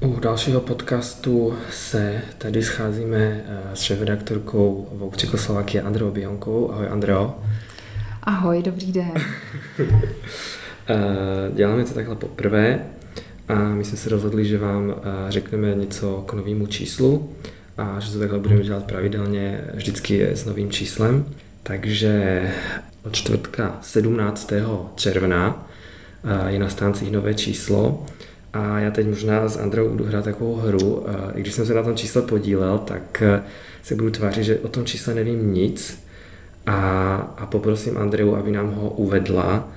U dalšího podcastu se tady scházíme eh, s šéf-redaktorkou Vogue Čekoslovakie Andreou Bionkou. Ahoj Andreo. Ahoj, dobrý den. Eh, děláme to takhle poprvé a my jsme se rozhodli, že vám eh, řekneme něco k novému číslu a že to takhle budeme dělat pravidelně vždycky s novým číslem. Takže od čtvrtka 17. června je na stáncích nové číslo a já teď možná s Andreou budu hrát takovou hru. I když jsem se na tom čísle podílel, tak eh, se budu tvářit, že o tom čísle nevím nic a, a poprosím Andreu, aby nám ho uvedla.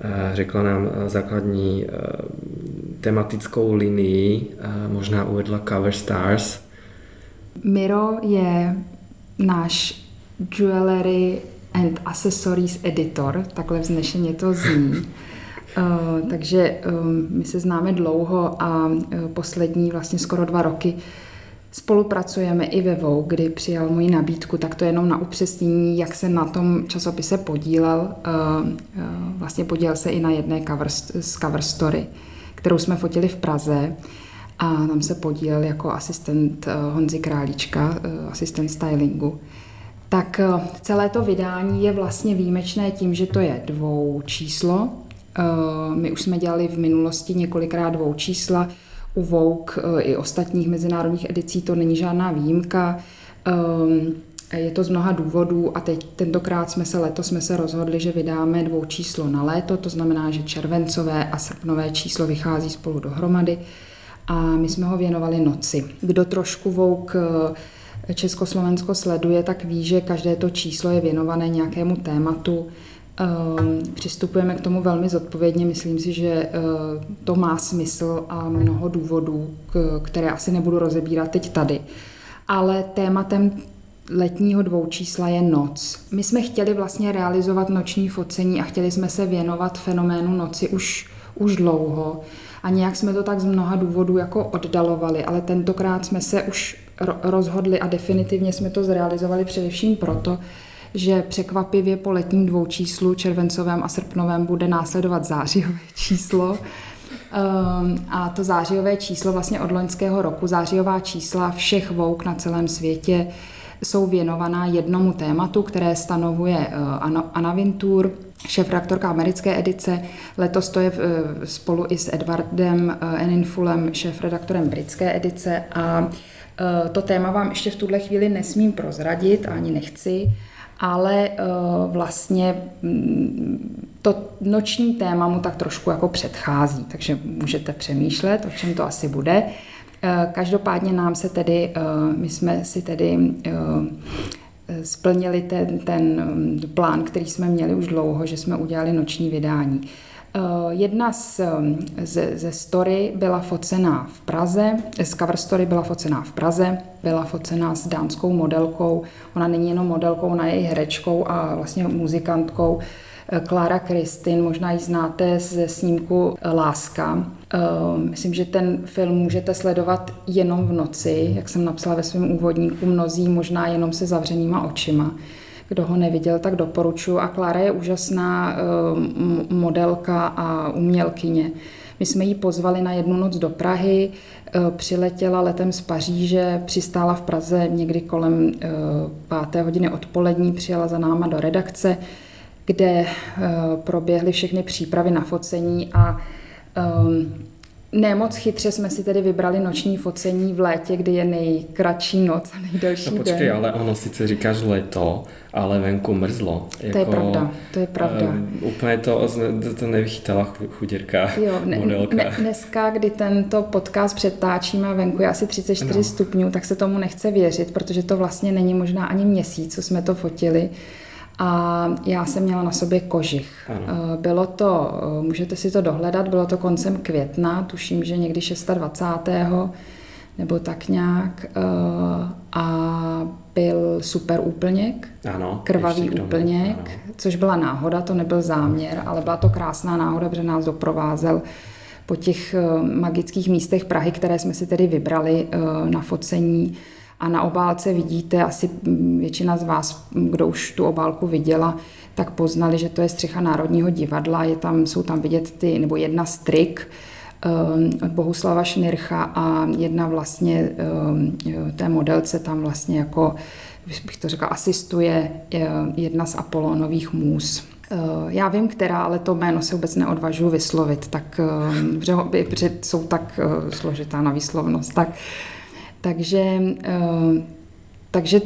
Eh, řekla nám eh, základní tematickou linii, možná uvedla Cover Stars. Miro je náš jewelry and accessories editor, takhle vznešeně to zní. Eh, takže um, my se známe dlouho a uh, poslední vlastně skoro dva roky spolupracujeme i ve VOU, kdy přijal moji nabídku, tak to jenom na upřesnění, jak se na tom časopise podílel. Uh, vlastně podílel se i na jedné cover, z cover story, kterou jsme fotili v Praze a tam se podílel jako asistent Honzi Králíčka, asistent stylingu. Tak celé to vydání je vlastně výjimečné tím, že to je dvou číslo, Eh, my už jsme dělali v minulosti několikrát dvou čísla, u Vogue eh, i ostatních mezinárodních edicí to není žádná výjimka. Eh, je to z mnoha důvodů a teď tentokrát jsme se letos jsme se rozhodli, že vydáme dvou číslo na léto, to znamená, že červencové a srpnové číslo vychází spolu dohromady a my jsme ho věnovali noci. Kdo trošku Vogue Československo sleduje, tak ví, že každé to číslo je věnované nějakému tématu. Ehm, přistupujeme k tomu velmi zodpovědně. Myslím si, že eh, to má smysl a mnoho důvodů, které asi nebudu rozebírat teď tady. Ale tématem letního dvoučísla je noc. My jsme chtěli vlastně realizovat noční focení a chtěli jsme se věnovat fenoménu noci už, už dlouho. A nějak jsme to tak z mnoha důvodů jako oddalovali, ale tentokrát jsme se už rozhodli a definitivně jsme to zrealizovali především proto, že překvapivě po letním dvoučíslu, červencovém a srpnovém, bude následovat zářijové číslo. Ehm, a to zářijové číslo vlastně od loňského roku, zářijová čísla všech vouk na celém světě jsou věnovaná jednomu tématu, které stanovuje eh, Anna Vintour, šéf-redaktorka americké edice. Letos to je eh, spolu i s Edwardem eh, Eninfulem, šéf-redaktorem britské edice a to téma vám ještě v tuhle chvíli nesmím prozradit, ani nechci, ale uh, vlastně mm, to noční téma mu tak trošku jako předchází, takže můžete přemýšlet, o čem to asi bude. Uh, každopádně nám se tedy, uh, my jsme si tedy splnili ten, ten mm, plán, který jsme měli už dlouho, že jsme udělali noční vydání. Eh, jedna z, ze, ze story byla focená v Praze, z cover story byla focená v Praze, byla focená s dánskou modelkou. Ona není jenom modelkou, ona je i herečkou a vlastně muzikantkou. Klára eh, Kristin, možná ji znáte ze snímku Láska. Eh, myslím, že ten film můžete sledovat jenom v noci, jak jsem napsala ve svém úvodníku, mnozí možná jenom se zavřenýma očima. Kdo ho neviděl, tak doporučuji. A Klára je úžasná eh, modelka a umělkyně. My jsme ji pozvali na jednu noc do Prahy, eh, přiletěla letem z Paříže, přistála v Praze někdy kolem eh, páté hodiny odpolední, přijela za náma do redakce, kde proběhly všechny přípravy na focení a ne moc chytře jsme si tedy vybrali noční focení v létě, kdy je nejkratší noc a nejdelší no počkej, den. ale ono sice říkáš léto, ale venku mrzlo. Jako, to je jako, pravda, to je pravda. Um, úplně to, to nevychytala chuděrka, jo, ne, modelka. Ne, dneska, kdy tento podcast přetáčíme venku je asi 34 no. stupňů, tak se tomu nechce věřit, protože to vlastně není možná ani měsíc, co jsme to fotili a já jsem měla na sobě kožich. Ano. Eh, bylo to, eh, můžete si to dohledat, bylo to koncem května, tuším, že někdy 26. nebo tak nějak. Eh, a byl super úplněk, ano, krvavý úplněk, ano. což byla náhoda, to nebyl záměr, ale byla to krásná náhoda, protože nás doprovázel po těch magických místech Prahy, které jsme si tedy vybrali na focení a na obálce vidíte, asi většina z vás, kdo už tu obálku viděla, tak poznali, že to je střecha Národního divadla, je tam, jsou tam vidět ty, nebo jedna strik, od Bohuslava Šnircha a jedna vlastně té modelce tam vlastně jako, bych to řekla, asistuje jedna z Apolonových můz. Já vím, která, ale to jméno se vůbec neodvažuji vyslovit, tak, protože jsou tak složitá na výslovnost. Tak, takže, takže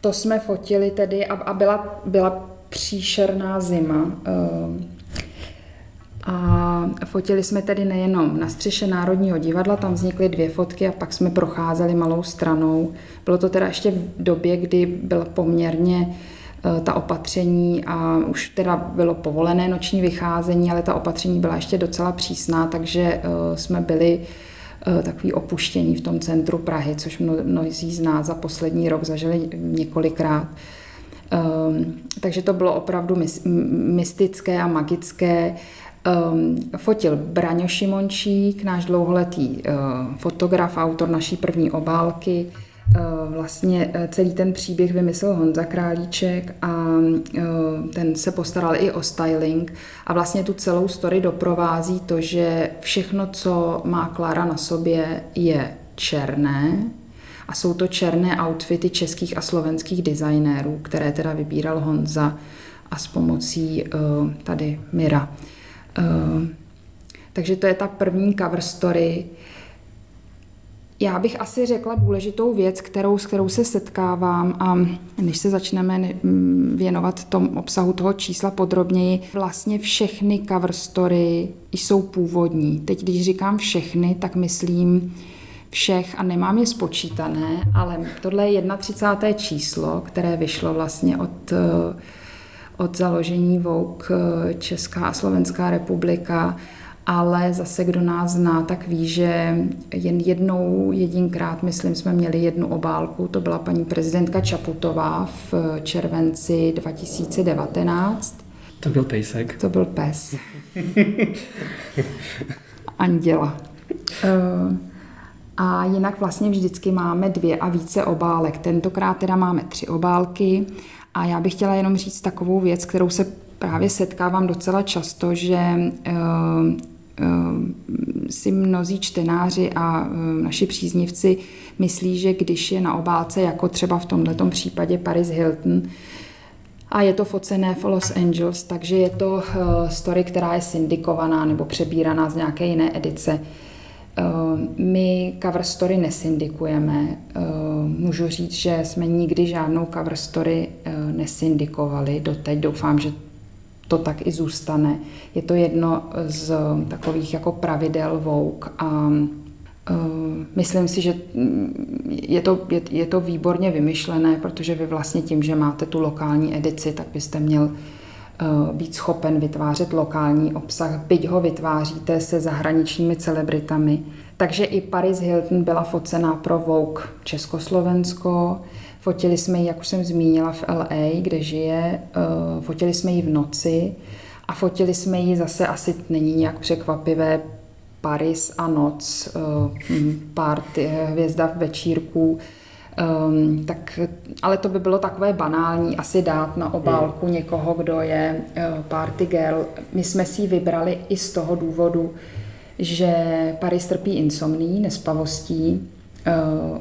to jsme fotili tedy a, byla, byla příšerná zima. Ehm, a fotili jsme tedy nejenom na střeše Národního divadla, tam vznikly dvě fotky a pak jsme procházeli malou stranou. Bylo to teda ještě v době, kdy byla poměrně eh, ta opatření a už teda bylo povolené noční vycházení, ale ta opatření byla ještě docela přísná, takže eh, jsme byli eh, takový opuštění v tom centru Prahy, což mnozí z nás za poslední rok zažili několikrát. Um, takže to bylo opravdu mystické a magické. Um, fotil Braňo Šimončík, náš dlouholetý uh, fotograf, autor naší první obálky. Uh, vlastně uh, celý ten příběh vymyslel Honza Králíček a uh, ten se postaral i o styling a vlastně tu celou story doprovází to, že všechno, co má Klára na sobě, je černé, a jsou to černé outfity českých a slovenských designérů, které teda vybíral Honza a s pomocí tady Mira. Takže to je ta první cover story. Já bych asi řekla důležitou věc, kterou, s kterou se setkávám a než se začneme věnovat tom obsahu toho čísla podrobněji, vlastně všechny cover story jsou původní. Teď, když říkám všechny, tak myslím všech a nemám je spočítané, ale tohle je 31. číslo, které vyšlo vlastně od, eh, od založení Vouk eh, Česká a Slovenská republika, ale zase kdo nás zná, tak ví, že jen jednou, jedinkrát, myslím, jsme měli jednu obálku, to byla paní prezidentka Čaputová v červenci 2019. To byl pejsek. To byl pes. Anděla. Uh, a jinak vlastně vždycky máme dvě a více obálek. Tentokrát teda máme tři obálky a já bych chtěla jenom říct takovou věc, kterou se právě setkávám docela často, že uh, si mnozí čtenáři a uh, naši příznivci myslí, že když je na obálce, jako třeba v tomto případě Paris Hilton, a je to focené v Los Angeles, takže je to story, která je syndikovaná nebo přebíraná z nějaké jiné edice. Eh, my cover story nesyndikujeme. Eh, můžu říct, že jsme nikdy žádnou cover story eh, nesyndikovali doteď. Doufám, že to tak i zůstane. Je to jedno z takových jako pravidel Vogue a myslím si, že mm, je to, je, je to výborně vymyšlené, protože vy vlastně tím, že máte tu lokální edici, tak byste měl Eh, být schopen vytvářet lokální obsah, byť ho vytváříte se zahraničními celebritami. Takže i Paris Hilton byla focená pro Vogue Československo. Fotili jsme ji, jak už jsem zmínila, v LA, kde žije. Eh, fotili jsme ji v noci a fotili jsme ji zase, asi není nějak překvapivé, Paris a noc, eh, party, hvězda večírků Um, tak, ale to by bylo takové banální, asi dát na obálku hmm. někoho, kdo je uh, party girl. My jsme si ji vybrali i z toho důvodu, že Paris trpí insomní, nespavostí,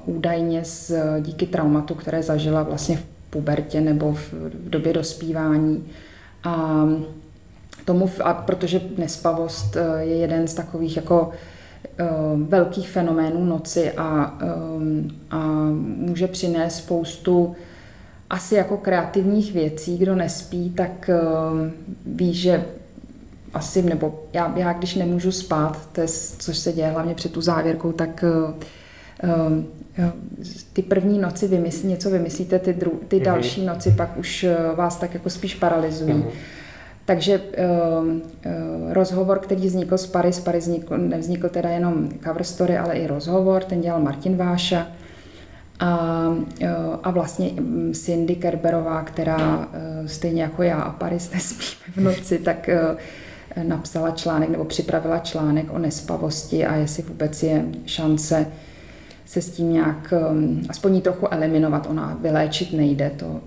údajně z, díky traumatu, které zažila vlastně v pubertě nebo v, v době dospívání. A tomu, a protože nespavost uh, je jeden z takových jako Eh, velkých fenoménů noci a, eh, a může přinést spoustu asi jako kreativních věcí. Kdo nespí, tak eh, ví, že asi, nebo já, já když nemůžu spát, to je, což se děje hlavně před tu závěrkou, tak ty první noci vymyslí, něco vymyslíte, ty, dru, ty mm-hmm. další noci pak už vás tak jako spíš paralyzují. Mm-hmm. Takže uh, rozhovor, který vznikl z Paris, Paris vznikl, nevznikl teda jenom cover story, ale i rozhovor, ten dělal Martin Váša. A, uh, a vlastně mm, Cindy Kerberová, která uh, stejně jako já a Paris nespíme v noci, tak napsala článek nebo připravila článek o nespavosti a jestli vůbec je šance se s tím nějak um, aspoň jí trochu eliminovat. Ona vyléčit nejde. To, uh,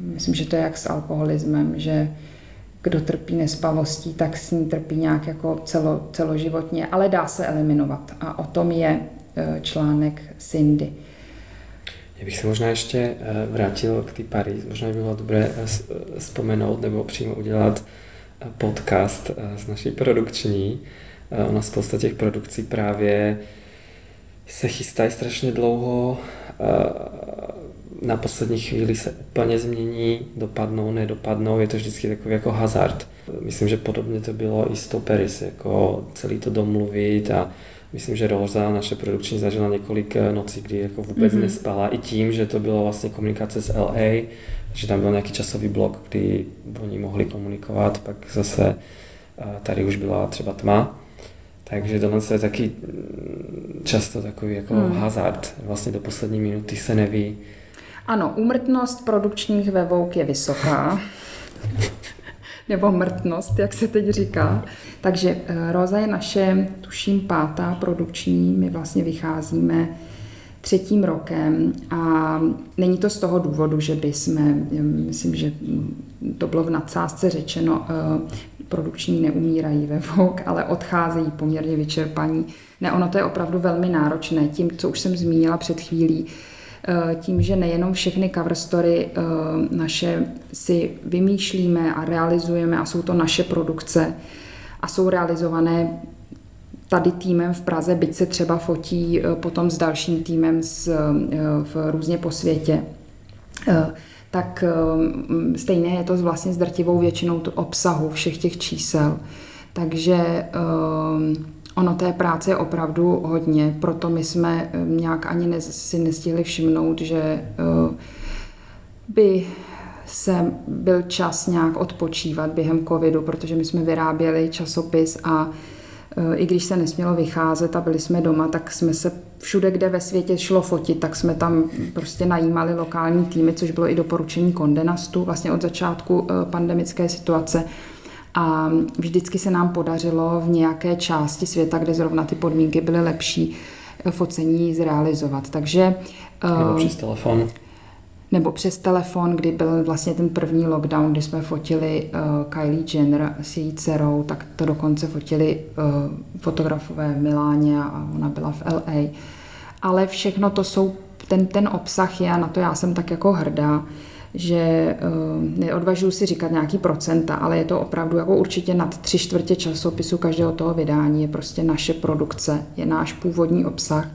myslím, že to je jak s alkoholismem, že kdo trpí nespavostí, tak s ní trpí nějak jako celo, celoživotně, ale dá se eliminovat. A o tom je e, článek Cindy. Já bych se možná ještě e, vrátil k té Paris. Možná by bylo dobré vzpomenout nebo přímo udělat podcast z naší produkční. Ona spousta těch produkcí právě se chystají strašně dlouho na poslední chvíli se úplně změní, dopadnou, nedopadnou, je to vždycky takový jako hazard. Myslím, že podobně to bylo i s Paris, jako celý to domluvit a myslím, že Roza, naše produkční, zažila několik eh, nocí, kdy jako vůbec mm-hmm. nespala, i tím, že to bylo vlastně komunikace s LA, že tam byl nějaký časový blok, kdy oni mohli komunikovat, pak zase eh, tady už byla třeba tma. Takže tohle je taky mm, často takový jako hmm. hazard. Vlastně do poslední minuty se neví, ano, úmrtnost produkčních vevouk je vysoká. nebo mrtnost, jak se teď říká. Takže eh, Roza je naše, tuším, pátá produkční. My vlastně vycházíme třetím rokem a není to z toho důvodu, že by jsme, myslím, že to bylo v nadsázce řečeno, eh, produkční neumírají ve VOG, ale odcházejí poměrně vyčerpaní. Ne, ono to je opravdu velmi náročné. Tím, co už jsem zmínila před chvílí, Eh, tím, že nejenom všechny cover story eh, naše si vymýšlíme a realizujeme a jsou to naše produkce a jsou realizované tady týmem v Praze, byť se třeba fotí eh, potom s dalším týmem z, v různě po světě, tak stejně je to vlastně s drtivou většinou obsahu všech těch čísel. Takže Ono té práce je opravdu hodně, proto my jsme eh, nějak ani ne, si nestihli všimnout, že by se byl čas nějak odpočívat během covidu, protože my jsme vyráběli časopis a i když se nesmělo vycházet a byli jsme doma, tak jsme se všude, kde ve světě šlo fotit, tak jsme tam prostě najímali lokální týmy, což bylo i doporučení kondenastu vlastně od začátku pandemické situace a vždycky se nám podařilo v nějaké části světa, kde zrovna ty podmínky byly lepší, focení zrealizovat. Takže, nebo eh, přes telefon. Nebo přes telefon, kdy byl vlastně ten první lockdown, kdy jsme fotili uh, Kylie Jenner s její dcerou, tak to dokonce fotili uh, fotografové v Miláně a ona byla v LA. Ale všechno to jsou, ten, ten obsah je, a na to já jsem tak jako hrdá, že eh, neodvažuji si říkat nějaký procenta, ale je to opravdu jako určitě nad tři čtvrtě časopisu každého toho vydání je prostě naše produkce, je náš původní obsah.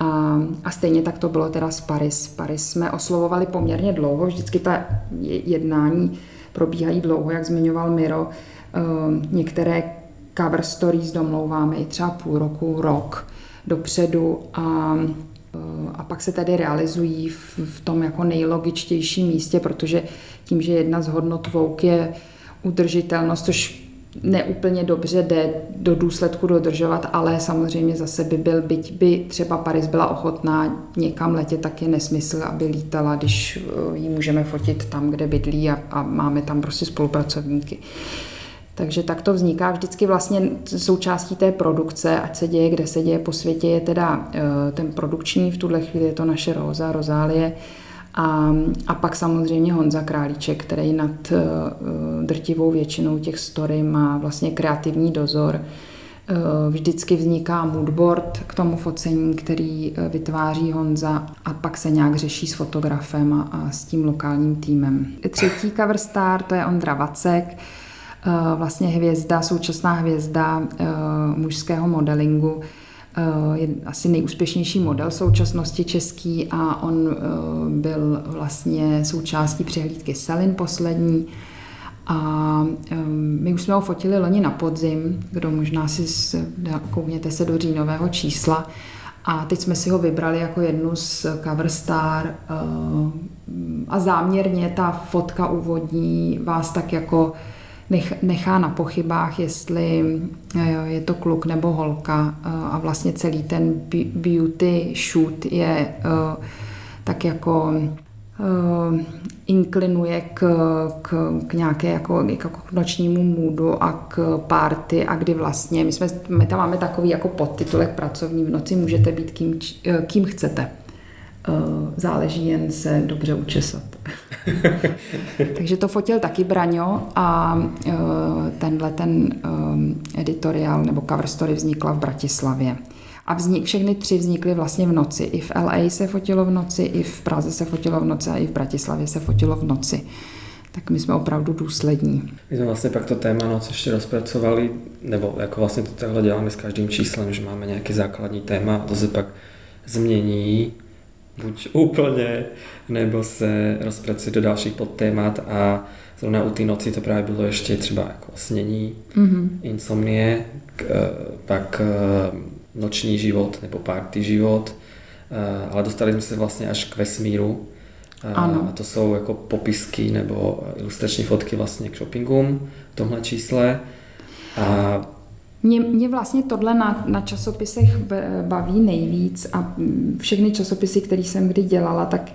A, a stejně tak to bylo teda z Paris. Paris jsme oslovovali poměrně dlouho, vždycky ta jednání probíhají dlouho, jak zmiňoval Miro. Eh, některé cover stories domlouváme i třeba půl roku, rok dopředu a a pak se tady realizují v, v tom jako nejlogičtějším místě, protože tím, že jedna z hodnot vouk je udržitelnost, což neúplně dobře jde do důsledku dodržovat, ale samozřejmě zase by byl, byť by třeba Paris byla ochotná někam letět, tak je nesmysl, aby lítala, když eh, ji můžeme fotit tam, kde bydlí a, a máme tam prostě spolupracovníky. Takže tak to vzniká vždycky vlastně součástí té produkce, ať se děje, kde se děje po světě, je teda eh, ten produkční, v tuhle chvíli je to naše Roza, Rozálie, a, a pak samozřejmě Honza Králíček, který nad uh, drtivou většinou těch story má vlastně kreativní dozor. Uh, vždycky vzniká moodboard k tomu focení, který uh, vytváří Honza a pak se nějak řeší s fotografem a, a s tím lokálním týmem. Třetí cover star, to je Ondra Vacek, Eh, vlastně hvězda, současná hvězda eh, mužského modelingu, eh, je asi nejúspěšnější model současnosti český a on byl vlastně součástí přehlídky Selin poslední. A my už jsme ho fotili loni na podzim, kdo možná si koukněte se do říjnového čísla. A teď jsme si ho vybrali jako jednu z cover star a záměrně ta fotka úvodní vás tak jako nechá na pochybách, jestli eh, je to kluk nebo holka eh, a vlastně celý ten beauty shoot je eh, tak jako inklinuje k, k, k nějaké jako, jako k nočnímu můdu a k party a kdy vlastně, my, jsme, my tam máme takový jako podtitulek pracovní v noci, můžete být kým, kým chcete. Záleží jen se dobře učesat. Takže to fotil taky Braňo a tenhle ten editoriál nebo cover story vznikla v Bratislavě. A vznik, všechny tři vznikly vlastně v noci. I v LA se fotilo v noci, i v Praze se fotilo v noci a i v Bratislavě se fotilo v noci. Tak my jsme opravdu důslední. My jsme vlastně pak to téma noc ještě rozpracovali, nebo jako vlastně to takhle děláme s každým číslem, že máme nějaký základní téma a to se pak změní buď úplně, nebo se rozpracuje do dalších podtémat a zrovna u té noci to právě bylo ještě třeba jako snění, mm-hmm. insomnie, k, pak noční život nebo party život, eh, ale dostali jsme se vlastně až k vesmíru. Eh, ano. A to jsou jako popisky nebo ilustrační fotky vlastně k shoppingům v tomhle čísle. A mě, mě vlastně tohle na, na časopisech baví nejvíc a všechny časopisy, které jsem kdy dělala, tak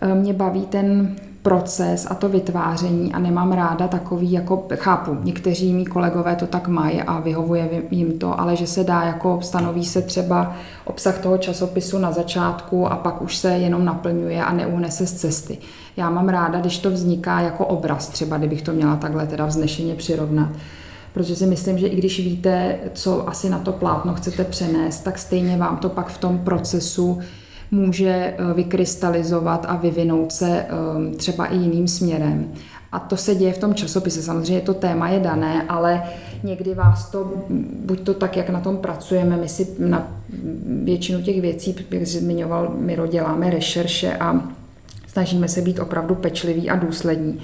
eh, mě baví ten proces a to vytváření a nemám ráda takový, jako chápu, někteří mý kolegové to tak mají a vyhovuje jim to, ale že se dá jako stanoví se třeba obsah toho časopisu na začátku a pak už se jenom naplňuje a neuhne se z cesty. Já mám ráda, když to vzniká jako obraz, třeba kdybych to měla takhle teda vznešeně přirovnat protože si myslím, že i když víte, co asi na to plátno chcete přenést, tak stejně vám to pak v tom procesu může eh, vykrystalizovat a vyvinout se eh, třeba i jiným směrem. A to se děje v tom časopise. Samozřejmě to téma je dané, ale někdy vás to, buď to tak, jak na tom pracujeme, my si na většinu těch věcí, jak zmiňoval Miro, děláme rešerše a snažíme se být opravdu pečliví a důslední.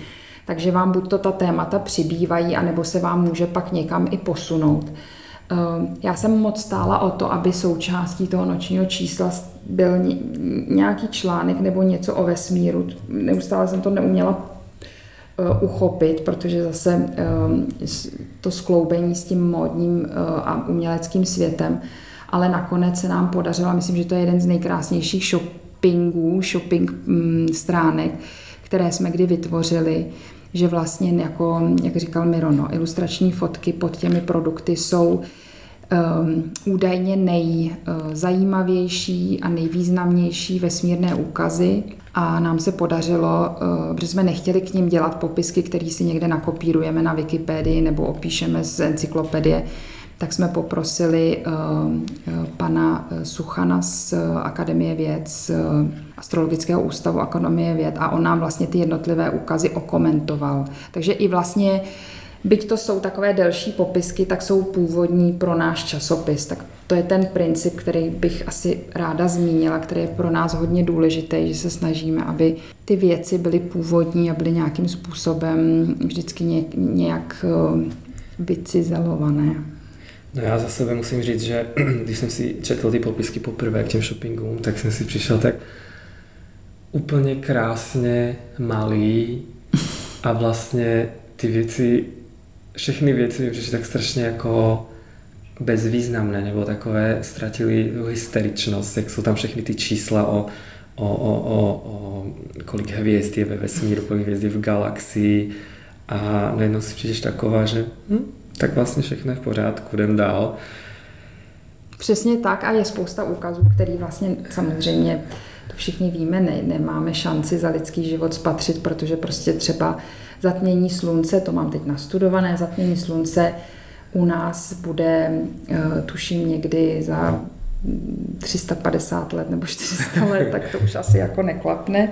Takže vám buď to ta témata přibývají, anebo se vám může pak někam i posunout. Ehm, já jsem moc stála o to, aby součástí toho nočního čísla byl nějaký článek nebo něco o vesmíru. Neustále jsem to neuměla eh, uchopit, protože zase ehm, to skloubení s tím módním eh, a uměleckým světem, ale nakonec se nám podařilo, myslím, že to je jeden z nejkrásnějších shoppingů, shopping mm, stránek, které jsme kdy vytvořili, že vlastně, jako, jak říkal Mirono, ilustrační fotky pod těmi produkty jsou um, údajně nejzajímavější a nejvýznamnější vesmírné úkazy. A nám se podařilo, uh, protože jsme nechtěli k ním dělat popisky, které si někde nakopírujeme na Wikipedii nebo opíšeme z encyklopedie, tak jsme poprosili uh, pana Suchana z Akademie věd, z Astrologického ústavu Akademie věd a on nám vlastně ty jednotlivé úkazy okomentoval. Takže i vlastně Byť to jsou takové delší popisky, tak jsou původní pro náš časopis. Tak to je ten princip, který bych asi ráda zmínila, který je pro nás hodně důležitý, že se snažíme, aby ty věci byly původní a byly nějakým způsobem vždycky nějak eh, vycizelované. No já za sebe musím říct, že když jsem si četl ty popisky poprvé k těm shoppingům, tak jsem si přišel tak úplně krásně malý a vlastně ty věci všechny věci mi přišly tak strašně jako bezvýznamné, nebo takové ztratili hysteričnost, jak jsou tam všechny ty čísla o, o, o, o, o kolik hvězd je ve vesmíru, kolik hvězd je v galaxii a najednou si přijdeš taková, že hm, tak vlastně všechno je v pořádku, jdem dál. Přesně tak a je spousta úkazů, který vlastně samozřejmě to všichni víme, ne, nemáme šanci za lidský život spatřit, protože prostě třeba zatmění slunce, to mám teď nastudované, zatmění slunce u nás bude, eh, tuším, někdy za 350 let nebo 400 let, tak to už asi jako neklapne.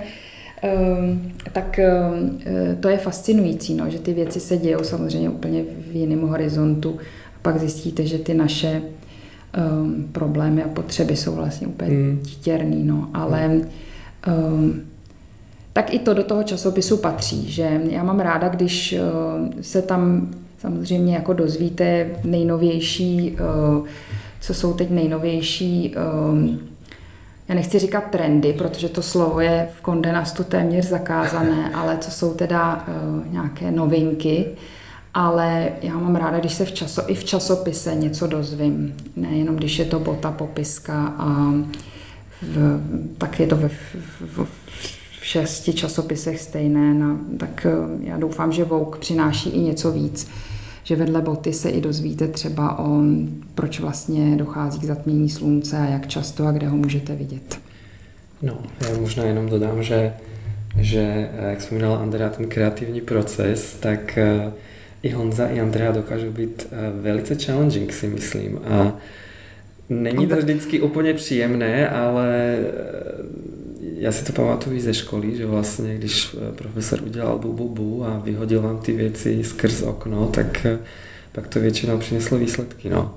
Um, tak um, to je fascinující, no, že ty věci se dějou samozřejmě úplně v jiném horizontu. A pak zjistíte, že ty naše um, problémy a potřeby jsou vlastně úplně mm. titěrný, no, ale um, tak i to do toho časopisu patří, že já mám ráda, když eh, se tam samozřejmě jako dozvíte nejnovější, eh, co jsou teď nejnovější, eh, já nechci říkat trendy, protože to slovo je v kondenastu téměř zakázané, ale co jsou teda nějaké novinky, ale já mám ráda, když se v časo, i v časopise něco dozvím, nejenom když je to bota popiska a v, tak je to ve, v, v, šesti časopisech stejné, no, tak eh, já doufám, že Vouk přináší i něco víc, že vedle boty se i dozvíte třeba o proč vlastně dochází k zatmění slunce a jak často a kde ho můžete vidět. No, já možná jenom dodám, že, že jak vzpomínala Andrea, ten kreativní proces, tak i Honza, i Andrea dokážou být velice challenging, si myslím. A není to vždycky úplně příjemné, ale já si to pamatuju ze školy, že vlastně, když profesor udělal bu, bu, a vyhodil vám ty věci skrz okno, tak pak to většinou přineslo výsledky. No.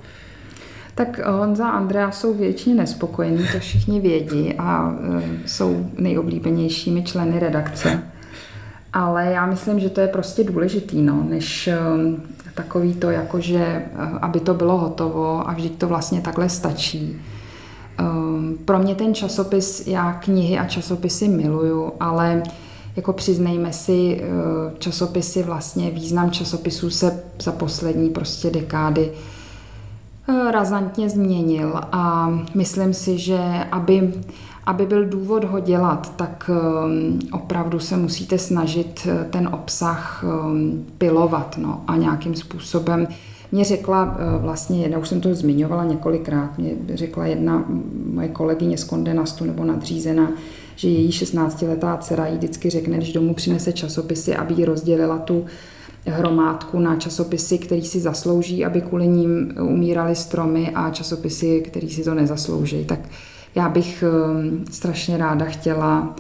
Tak Honza a Andrea jsou většině nespokojení, to všichni vědí a jsou nejoblíbenějšími členy redakce. Ale já myslím, že to je prostě důležitý, no, než takový to, jako že e, aby to bylo hotovo a vždyť to vlastně takhle stačí. Pro mě ten časopis, já knihy a časopisy miluju, ale jako přiznejme si, časopisy vlastně, význam časopisů se za poslední prostě dekády Eh, razantně změnil. A myslím si, že aby, aby byl důvod ho dělat, tak eh, opravdu se musíte snažit eh, ten obsah pilovat no, a nějakým způsobem mě řekla vlastně, jedna, už jsem to zmiňovala několikrát, mě řekla jedna moje kolegyně z Kondenastu nebo nadřízená, že její 16-letá dcera jí vždycky řekne, když domů přinese časopisy, aby jí rozdělila tu hromádku na časopisy, který si zaslouží, aby kvůli ním umírali stromy a časopisy, který si to nezaslouží. Tak já bych ehm, strašně ráda chtěla,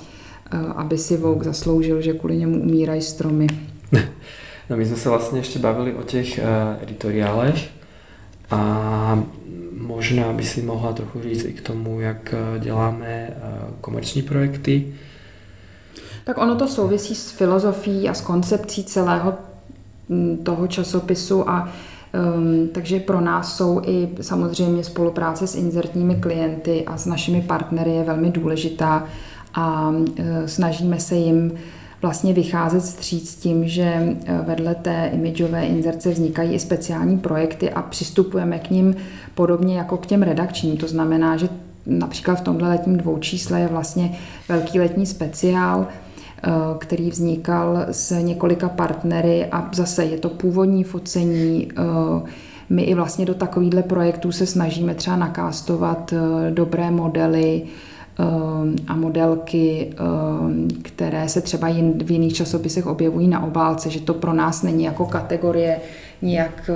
eh, aby si Vogue zasloužil, že kvůli němu umírají stromy. No my jsme se vlastně ještě bavili o těch uh, editoriálech a možná by si mohla trochu říct i k tomu, jak eh, děláme uh, komerční projekty. Tak ono to souvisí s filozofií a s koncepcí celého Mm, toho časopisu a Um, takže pro nás jsou i samozřejmě spolupráce s inzertními klienty a s našimi partnery je velmi důležitá a uh, snažíme se jim vlastně vycházet stříc tím, že uh, vedle té imidžové inzerce vznikají i speciální projekty a přistupujeme k ním podobně jako k těm redakčním. To znamená, že například v tomhle letním dvoučísle je vlastně velký letní speciál, Eh, který vznikal s několika partnery a zase je to původní focení. Eh, my i vlastně do takovýchhle projektů se snažíme třeba nakástovat eh, dobré modely, a modelky, které se třeba v jiných časopisech objevují na obálce, že to pro nás není jako kategorie nijak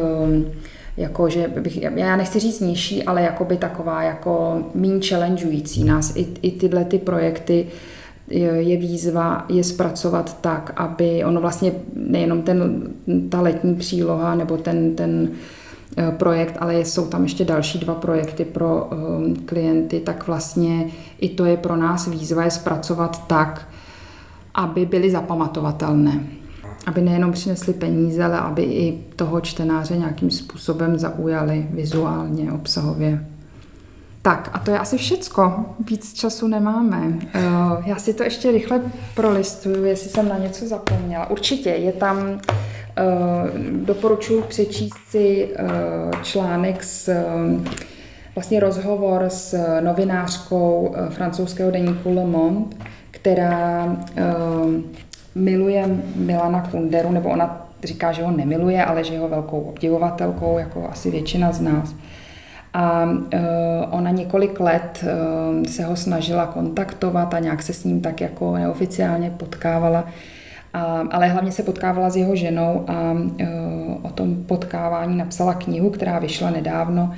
jako, že bych, já nechci říct nižší, ale jako by taková jako méně challengeující nás. I, i tyhle ty projekty je výzva je zpracovat tak, aby ono vlastně nejenom ten, ta letní příloha nebo ten, ten eh, projekt, ale jsou tam ještě další dva projekty pro um, klienty, tak vlastně i to je pro nás výzva je zpracovat tak, aby byly zapamatovatelné. Aby nejenom přinesly peníze, ale aby i toho čtenáře nějakým způsobem zaujali vizuálně, obsahově. Tak a to je asi všecko. Víc času nemáme. Eh, já si to ještě rychle prolistuju, jestli jsem na něco zapomněla. Určitě je tam, eh, doporučuji přečíst si eh, článek s vlastně rozhovor s novinářkou francouzského deníku Le Monde, která miluje Milana Kunderu, nebo ona říká, že ho nemiluje, ale že je ho velkou obdivovatelkou, jako asi většina z nás. A ona několik let se ho snažila kontaktovat a nějak se s ním tak jako neoficiálně potkávala. A, ale hlavně se potkávala s jeho ženou a uh, o tom potkávání napsala knihu, která vyšla nedávno,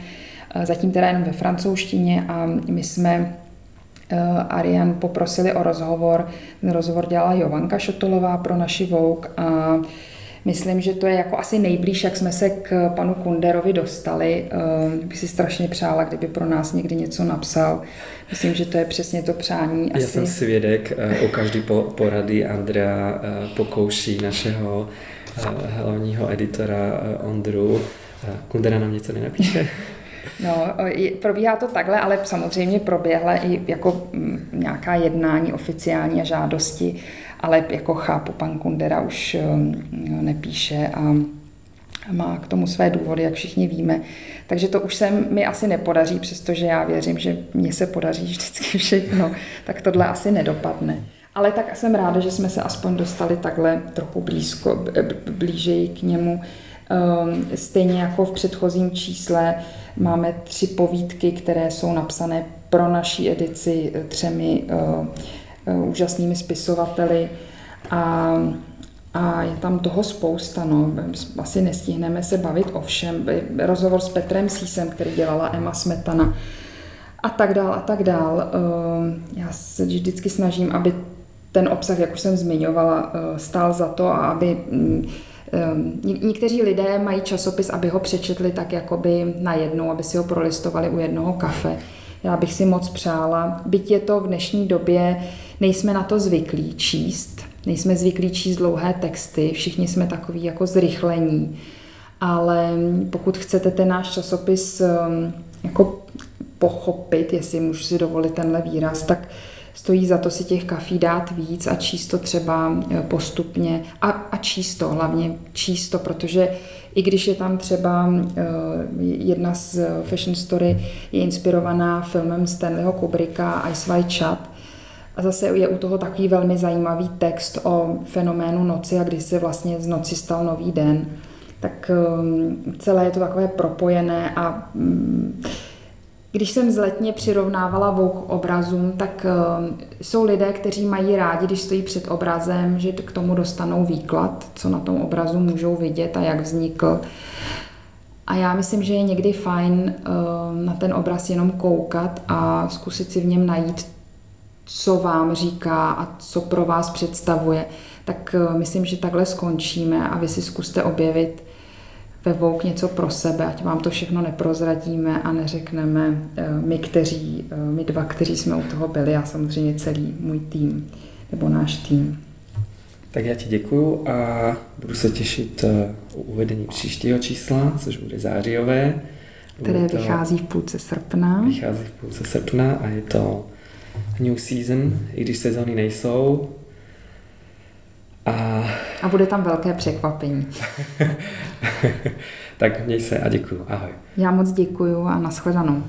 uh, zatím teda jenom ve francouzštině a my jsme Arian poprosili o rozhovor. Ten rozhovor dělala Jovanka Šotolová pro naši Vouk a Myslím, že to je jako asi nejblíž, jak jsme se k panu Kunderovi dostali. Uh, bych si strašně přála, kdyby pro nás někdy něco napsal. Myslím, že to je přesně to přání. Asi. Já jsem svědek, uh, u každý porady Andrea uh, pokouší našeho hlavního editora Ondru. Kundera nám něco nenapíše? No, probíhá to takhle, ale samozřejmě proběhla i jako mm, nějaká jednání oficiální a žádosti ale jako chápu, pan Kundera už um, nepíše a má k tomu své důvody, jak všichni víme. Takže to už se mi asi nepodaří, přestože já věřím, že mně se podaří vždycky všechno, tak tohle asi nedopadne. Ale tak jsem ráda, že jsme se aspoň dostali takhle trochu blízko, blížeji k němu. Um, stejně jako v předchozím čísle máme tři povídky, které jsou napsané pro naší edici třemi úžasnými spisovateli a a je tam toho spousta, no. asi nestihneme se bavit o všem. Rozhovor s Petrem Sísem, který dělala Emma Smetana a tak dál a tak dál. Ehm, já se vždycky snažím, aby ten obsah, jak už jsem zmiňovala, eh, stál za to a aby mm, ehm, Někteří lidé mají časopis, aby ho přečetli tak jakoby na jednu, aby si ho prolistovali u jednoho kafe. Já bych si moc přála, byť je to v dnešní době, nejsme na to zvyklí číst, nejsme zvyklí číst dlouhé texty, všichni jsme takový jako zrychlení, ale pokud chcete ten náš časopis ehm, jako pochopit, jestli můžu si dovolit tenhle výraz, tak stojí za to si těch kafí dát víc a číst to třeba e, postupně a, a číst to, hlavně číst to, protože i když je tam třeba uh, jedna z fashion story je inspirovaná filmem Stanleyho Kubricka Ice White Chat, a zase je u toho takový velmi zajímavý text o fenoménu noci a kdy se vlastně z noci stal nový den. Tak um, celé je to takové propojené a um, když jsem zletně přirovnávala Vogue obrazům, tak uh, jsou lidé, kteří mají rádi, když stojí před obrazem, že k tomu dostanou výklad, co na tom obrazu můžou vidět a jak vznikl. A já myslím, že je někdy fajn uh, na ten obraz jenom koukat a zkusit si v něm najít co vám říká a co pro vás představuje, tak uh, myslím, že takhle skončíme a vy si zkuste objevit ve Vouk něco pro sebe, ať vám to všechno neprozradíme a neřekneme eh, my, kteří, eh, my dva, kteří jsme u toho byli a samozřejmě celý můj tým nebo náš tým. Tak já ti děkuju a budu se těšit eh, u uvedení příštího čísla, což bude zářijové. Které to, vychází v půlce srpna. Vychází v půlce srpna a je to new season, i když sezóny nejsou, a, a bude tam velké překvapení. tak měj se a děkuju. Ahoj. Já moc děkuju a nashledanou.